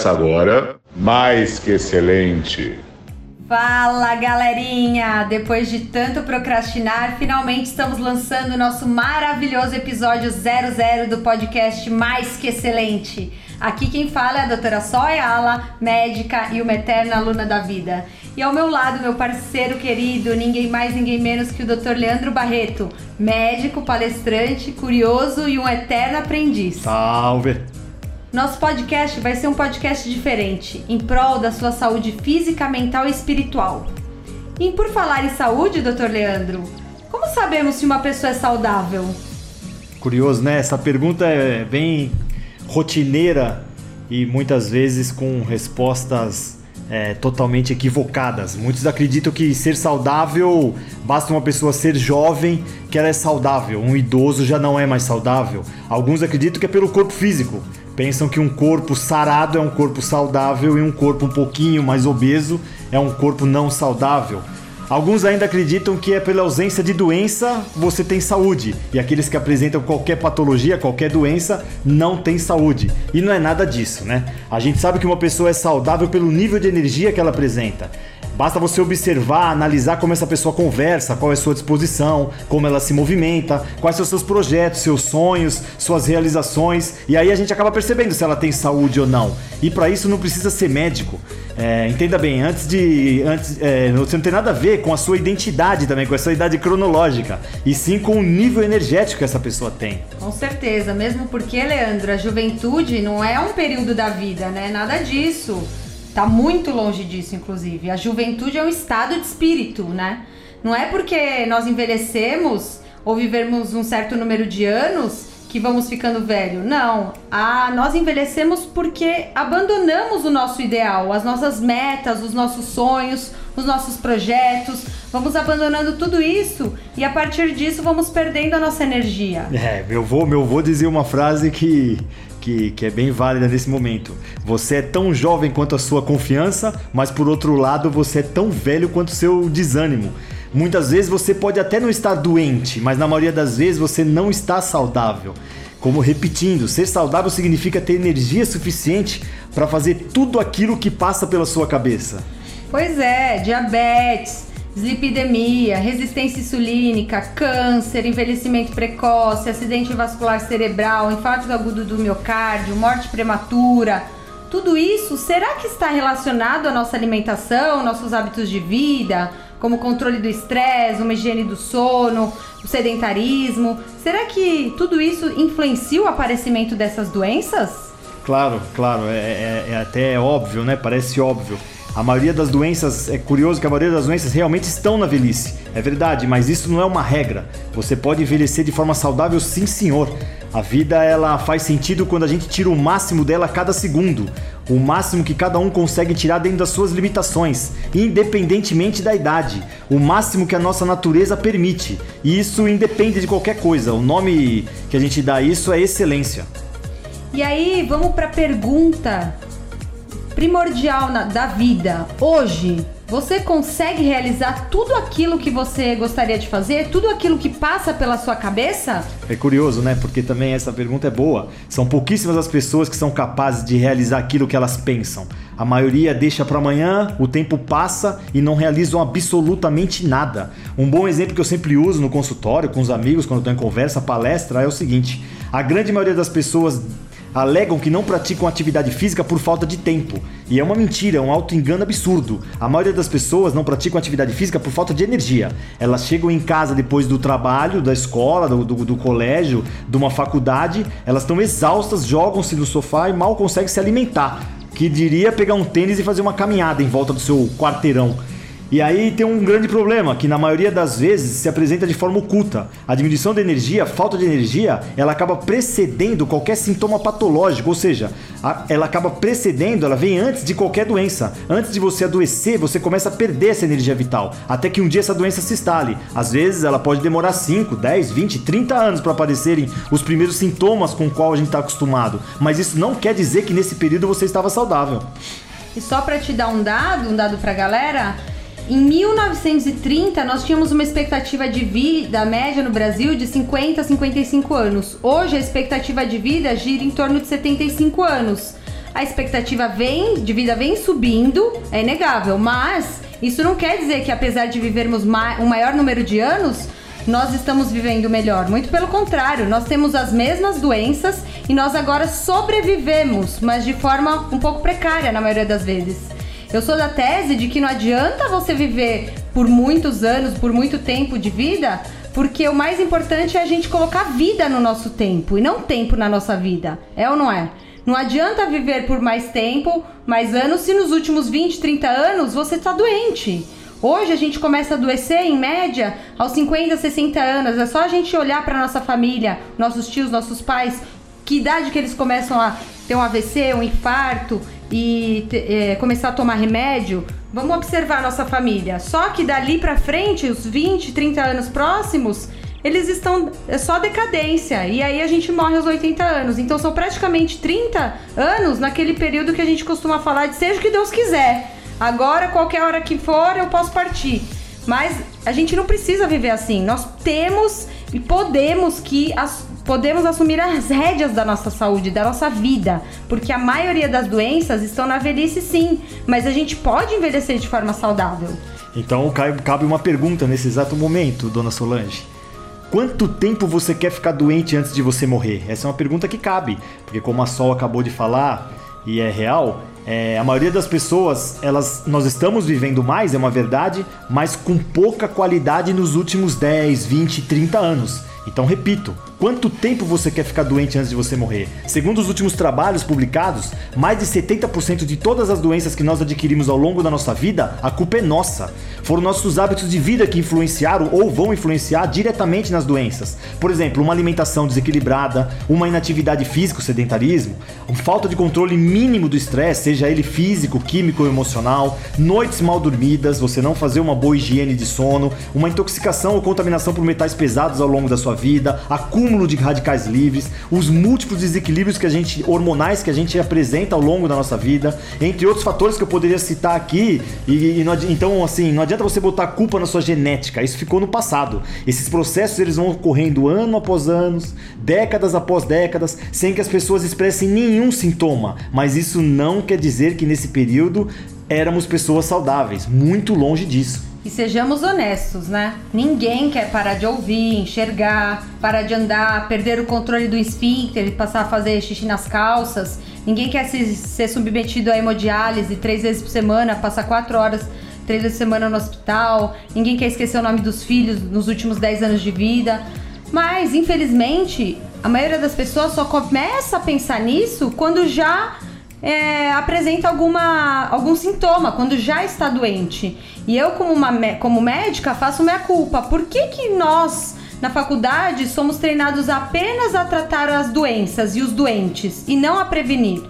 Começa agora, mais que excelente. Fala galerinha! Depois de tanto procrastinar, finalmente estamos lançando o nosso maravilhoso episódio 00 do podcast Mais Que Excelente. Aqui quem fala é a doutora Soya Ala, médica e uma eterna aluna da vida. E ao meu lado, meu parceiro querido, ninguém mais, ninguém menos que o Dr. Leandro Barreto, médico, palestrante, curioso e um eterno aprendiz. Salve! Nosso podcast vai ser um podcast diferente, em prol da sua saúde física, mental e espiritual. E por falar em saúde, Dr. Leandro, como sabemos se uma pessoa é saudável? Curioso, né? Essa pergunta é bem rotineira e muitas vezes com respostas é, totalmente equivocadas. Muitos acreditam que ser saudável basta uma pessoa ser jovem que ela é saudável, um idoso já não é mais saudável. Alguns acreditam que é pelo corpo físico. Pensam que um corpo sarado é um corpo saudável e um corpo um pouquinho mais obeso é um corpo não saudável. Alguns ainda acreditam que é pela ausência de doença você tem saúde, e aqueles que apresentam qualquer patologia, qualquer doença, não tem saúde. E não é nada disso, né? A gente sabe que uma pessoa é saudável pelo nível de energia que ela apresenta. Basta você observar, analisar como essa pessoa conversa, qual é a sua disposição, como ela se movimenta, quais são seus projetos, seus sonhos, suas realizações, e aí a gente acaba percebendo se ela tem saúde ou não. E para isso não precisa ser médico. É, entenda bem, antes de. Antes, é, você não tem nada a ver com a sua identidade também, com a sua idade cronológica, e sim com o nível energético que essa pessoa tem. Com certeza, mesmo porque, Leandro, a juventude não é um período da vida, né? Nada disso. Tá muito longe disso, inclusive. A juventude é um estado de espírito, né? Não é porque nós envelhecemos ou vivermos um certo número de anos que vamos ficando velho. Não. Ah, nós envelhecemos porque abandonamos o nosso ideal, as nossas metas, os nossos sonhos, os nossos projetos. Vamos abandonando tudo isso e a partir disso vamos perdendo a nossa energia. É, meu avô, meu avô dizia uma frase que que, que é bem válida nesse momento. Você é tão jovem quanto a sua confiança, mas por outro lado você é tão velho quanto o seu desânimo. Muitas vezes você pode até não estar doente, mas na maioria das vezes você não está saudável. Como repetindo, ser saudável significa ter energia suficiente para fazer tudo aquilo que passa pela sua cabeça. Pois é, diabetes, Dislipidemia, resistência insulínica, câncer, envelhecimento precoce, acidente vascular cerebral, infarto agudo do miocárdio, morte prematura. Tudo isso será que está relacionado à nossa alimentação, nossos hábitos de vida, como controle do estresse, uma higiene do sono, o sedentarismo? Será que tudo isso influencia o aparecimento dessas doenças? Claro, claro, é, é, é até óbvio, né? Parece óbvio. A maioria das doenças, é curioso que a maioria das doenças realmente estão na velhice. É verdade, mas isso não é uma regra. Você pode envelhecer de forma saudável, sim, senhor. A vida ela faz sentido quando a gente tira o máximo dela a cada segundo, o máximo que cada um consegue tirar dentro das suas limitações, independentemente da idade, o máximo que a nossa natureza permite. E isso independe de qualquer coisa. O nome que a gente dá a isso é excelência. E aí, vamos para a pergunta primordial na, da vida hoje, você consegue realizar tudo aquilo que você gostaria de fazer? Tudo aquilo que passa pela sua cabeça? É curioso, né? Porque também essa pergunta é boa. São pouquíssimas as pessoas que são capazes de realizar aquilo que elas pensam. A maioria deixa para amanhã, o tempo passa e não realizam absolutamente nada. Um bom exemplo que eu sempre uso no consultório, com os amigos, quando estou em conversa, palestra, é o seguinte: a grande maioria das pessoas alegam que não praticam atividade física por falta de tempo. E é uma mentira, é um auto-engano absurdo. A maioria das pessoas não praticam atividade física por falta de energia. Elas chegam em casa depois do trabalho, da escola, do, do, do colégio, de uma faculdade, elas estão exaustas, jogam-se no sofá e mal conseguem se alimentar. Que diria pegar um tênis e fazer uma caminhada em volta do seu quarteirão. E aí tem um grande problema, que na maioria das vezes se apresenta de forma oculta. A diminuição de energia, falta de energia, ela acaba precedendo qualquer sintoma patológico, ou seja, ela acaba precedendo, ela vem antes de qualquer doença. Antes de você adoecer, você começa a perder essa energia vital, até que um dia essa doença se instale. Às vezes ela pode demorar 5, 10, 20, 30 anos para aparecerem os primeiros sintomas com os qual a gente está acostumado. Mas isso não quer dizer que nesse período você estava saudável. E só para te dar um dado, um dado para a galera, em 1930, nós tínhamos uma expectativa de vida média no Brasil de 50 a 55 anos. Hoje, a expectativa de vida gira em torno de 75 anos. a expectativa vem, de vida vem subindo, é inegável, mas isso não quer dizer que apesar de vivermos ma um maior número de anos, nós estamos vivendo melhor. Muito pelo contrário, nós temos as mesmas doenças e nós agora sobrevivemos, mas de forma um pouco precária na maioria das vezes. Eu sou da tese de que não adianta você viver por muitos anos, por muito tempo de vida, porque o mais importante é a gente colocar vida no nosso tempo e não tempo na nossa vida. É ou não é? Não adianta viver por mais tempo, mais anos, se nos últimos 20, 30 anos você está doente. Hoje a gente começa a adoecer em média aos 50, 60 anos. É só a gente olhar para nossa família, nossos tios, nossos pais, que idade que eles começam a ter um AVC, um infarto e é, começar a tomar remédio. Vamos observar a nossa família. Só que dali para frente, os 20, 30 anos próximos, eles estão é só decadência. E aí a gente morre aos 80 anos. Então são praticamente 30 anos naquele período que a gente costuma falar de seja o que Deus quiser. Agora, qualquer hora que for, eu posso partir. Mas a gente não precisa viver assim. Nós temos e podemos que as, podemos assumir as rédeas da nossa saúde, da nossa vida, porque a maioria das doenças estão na velhice sim, mas a gente pode envelhecer de forma saudável. Então cabe uma pergunta nesse exato momento, dona Solange. Quanto tempo você quer ficar doente antes de você morrer? Essa é uma pergunta que cabe, porque como a Sol acabou de falar e é real, é, a maioria das pessoas, elas, nós estamos vivendo mais, é uma verdade, mas com pouca qualidade nos últimos 10, 20, 30 anos. Então, repito, Quanto tempo você quer ficar doente antes de você morrer? Segundo os últimos trabalhos publicados, mais de 70% de todas as doenças que nós adquirimos ao longo da nossa vida, a culpa é nossa. Foram nossos hábitos de vida que influenciaram ou vão influenciar diretamente nas doenças. Por exemplo, uma alimentação desequilibrada, uma inatividade física, sedentarismo, falta de controle mínimo do estresse, seja ele físico, químico ou emocional, noites mal dormidas, você não fazer uma boa higiene de sono, uma intoxicação ou contaminação por metais pesados ao longo da sua vida, acúmulo acúmulo de radicais livres, os múltiplos desequilíbrios que a gente hormonais que a gente apresenta ao longo da nossa vida, entre outros fatores que eu poderia citar aqui. E, e não, então, assim, não adianta você botar culpa na sua genética. Isso ficou no passado. Esses processos eles vão ocorrendo ano após ano, décadas após décadas, sem que as pessoas expressem nenhum sintoma. Mas isso não quer dizer que nesse período éramos pessoas saudáveis. Muito longe disso. E sejamos honestos, né? Ninguém quer parar de ouvir, enxergar, parar de andar, perder o controle do esfíncter e passar a fazer xixi nas calças. Ninguém quer se, ser submetido a hemodiálise três vezes por semana, passar quatro horas três vezes por semana no hospital. Ninguém quer esquecer o nome dos filhos nos últimos dez anos de vida. Mas, infelizmente, a maioria das pessoas só começa a pensar nisso quando já é, apresenta alguma, algum sintoma, quando já está doente. E eu, como, uma, como médica, faço minha culpa. Por que, que nós, na faculdade, somos treinados apenas a tratar as doenças e os doentes e não a prevenir?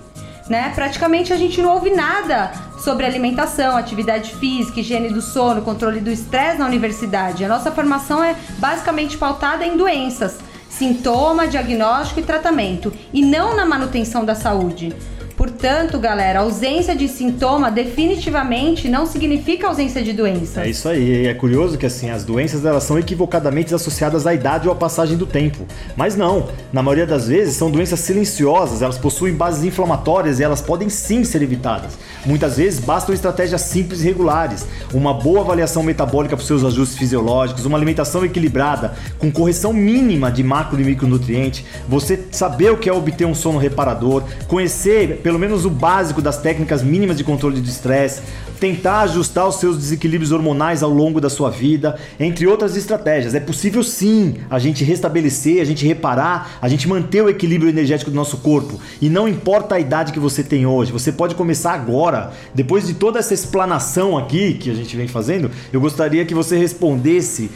Né? Praticamente a gente não ouve nada sobre alimentação, atividade física, higiene do sono, controle do estresse na universidade. A nossa formação é basicamente pautada em doenças, sintoma, diagnóstico e tratamento, e não na manutenção da saúde. Portanto, galera, ausência de sintoma definitivamente não significa ausência de doença. É isso aí. É curioso que assim as doenças elas são equivocadamente associadas à idade ou à passagem do tempo. Mas não. Na maioria das vezes são doenças silenciosas. Elas possuem bases inflamatórias e elas podem sim ser evitadas. Muitas vezes bastam estratégias simples e regulares, uma boa avaliação metabólica para os seus ajustes fisiológicos, uma alimentação equilibrada com correção mínima de macro e micronutriente, você saber o que é obter um sono reparador, conhecer pelo menos o básico das técnicas mínimas de controle de estresse, tentar ajustar os seus desequilíbrios hormonais ao longo da sua vida, entre outras estratégias. É possível sim a gente restabelecer, a gente reparar, a gente manter o equilíbrio energético do nosso corpo. E não importa a idade que você tem hoje, você pode começar agora. Depois de toda essa explanação aqui que a gente vem fazendo, eu gostaria que você respondesse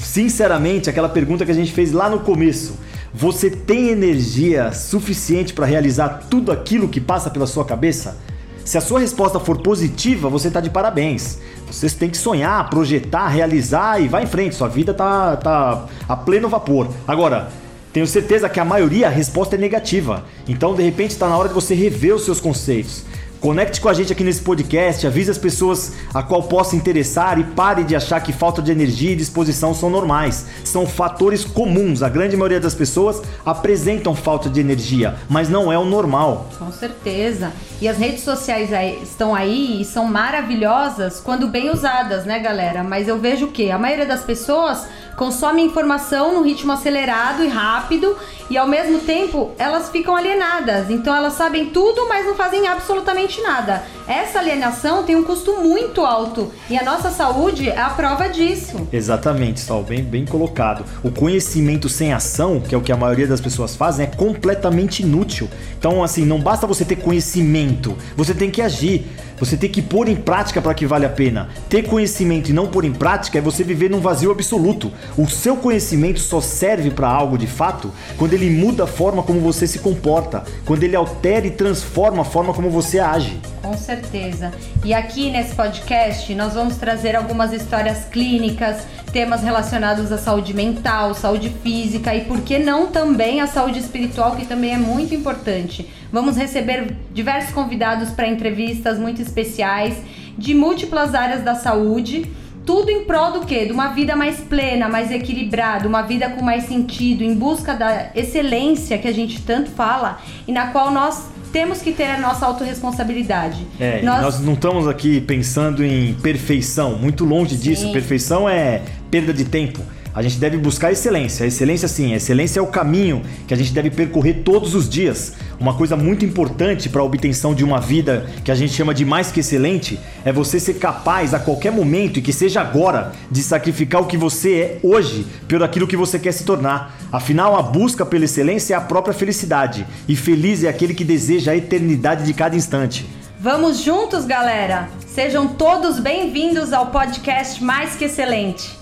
sinceramente aquela pergunta que a gente fez lá no começo. Você tem energia suficiente para realizar tudo aquilo que passa pela sua cabeça? Se a sua resposta for positiva, você está de parabéns. Você tem que sonhar, projetar, realizar e vai em frente. Sua vida tá, tá a pleno vapor. Agora, tenho certeza que a maioria a resposta é negativa. Então, de repente, está na hora de você rever os seus conceitos. Conecte com a gente aqui nesse podcast, avise as pessoas a qual possa interessar e pare de achar que falta de energia e disposição são normais. São fatores comuns. A grande maioria das pessoas apresentam falta de energia, mas não é o normal. Com certeza. E as redes sociais estão aí e são maravilhosas quando bem usadas, né, galera? Mas eu vejo que a maioria das pessoas consome informação num ritmo acelerado e rápido e ao mesmo tempo elas ficam alienadas. Então elas sabem tudo, mas não fazem absolutamente nada. Essa alienação tem um custo muito alto e a nossa saúde é a prova disso. Exatamente, Sol, bem, bem colocado. O conhecimento sem ação, que é o que a maioria das pessoas fazem, é completamente inútil. Então, assim, não basta você ter conhecimento, você tem que agir. Você tem que pôr em prática para que vale a pena. Ter conhecimento e não pôr em prática é você viver num vazio absoluto. O seu conhecimento só serve para algo de fato quando ele muda a forma como você se comporta, quando ele altera e transforma a forma como você age. Com certeza. E aqui nesse podcast nós vamos trazer algumas histórias clínicas, temas relacionados à saúde mental, saúde física e por que não também a saúde espiritual, que também é muito importante. Vamos receber diversos convidados para entrevistas muito especiais de múltiplas áreas da saúde. Tudo em prol do quê? De uma vida mais plena, mais equilibrada, uma vida com mais sentido, em busca da excelência que a gente tanto fala e na qual nós temos que ter a nossa autorresponsabilidade. É, nós... nós não estamos aqui pensando em perfeição, muito longe Sim. disso. Perfeição é perda de tempo. A gente deve buscar excelência. Excelência, sim, excelência é o caminho que a gente deve percorrer todos os dias. Uma coisa muito importante para a obtenção de uma vida que a gente chama de mais que excelente é você ser capaz a qualquer momento e que seja agora de sacrificar o que você é hoje pelo aquilo que você quer se tornar. Afinal, a busca pela excelência é a própria felicidade e feliz é aquele que deseja a eternidade de cada instante. Vamos juntos, galera! Sejam todos bem-vindos ao podcast Mais que Excelente.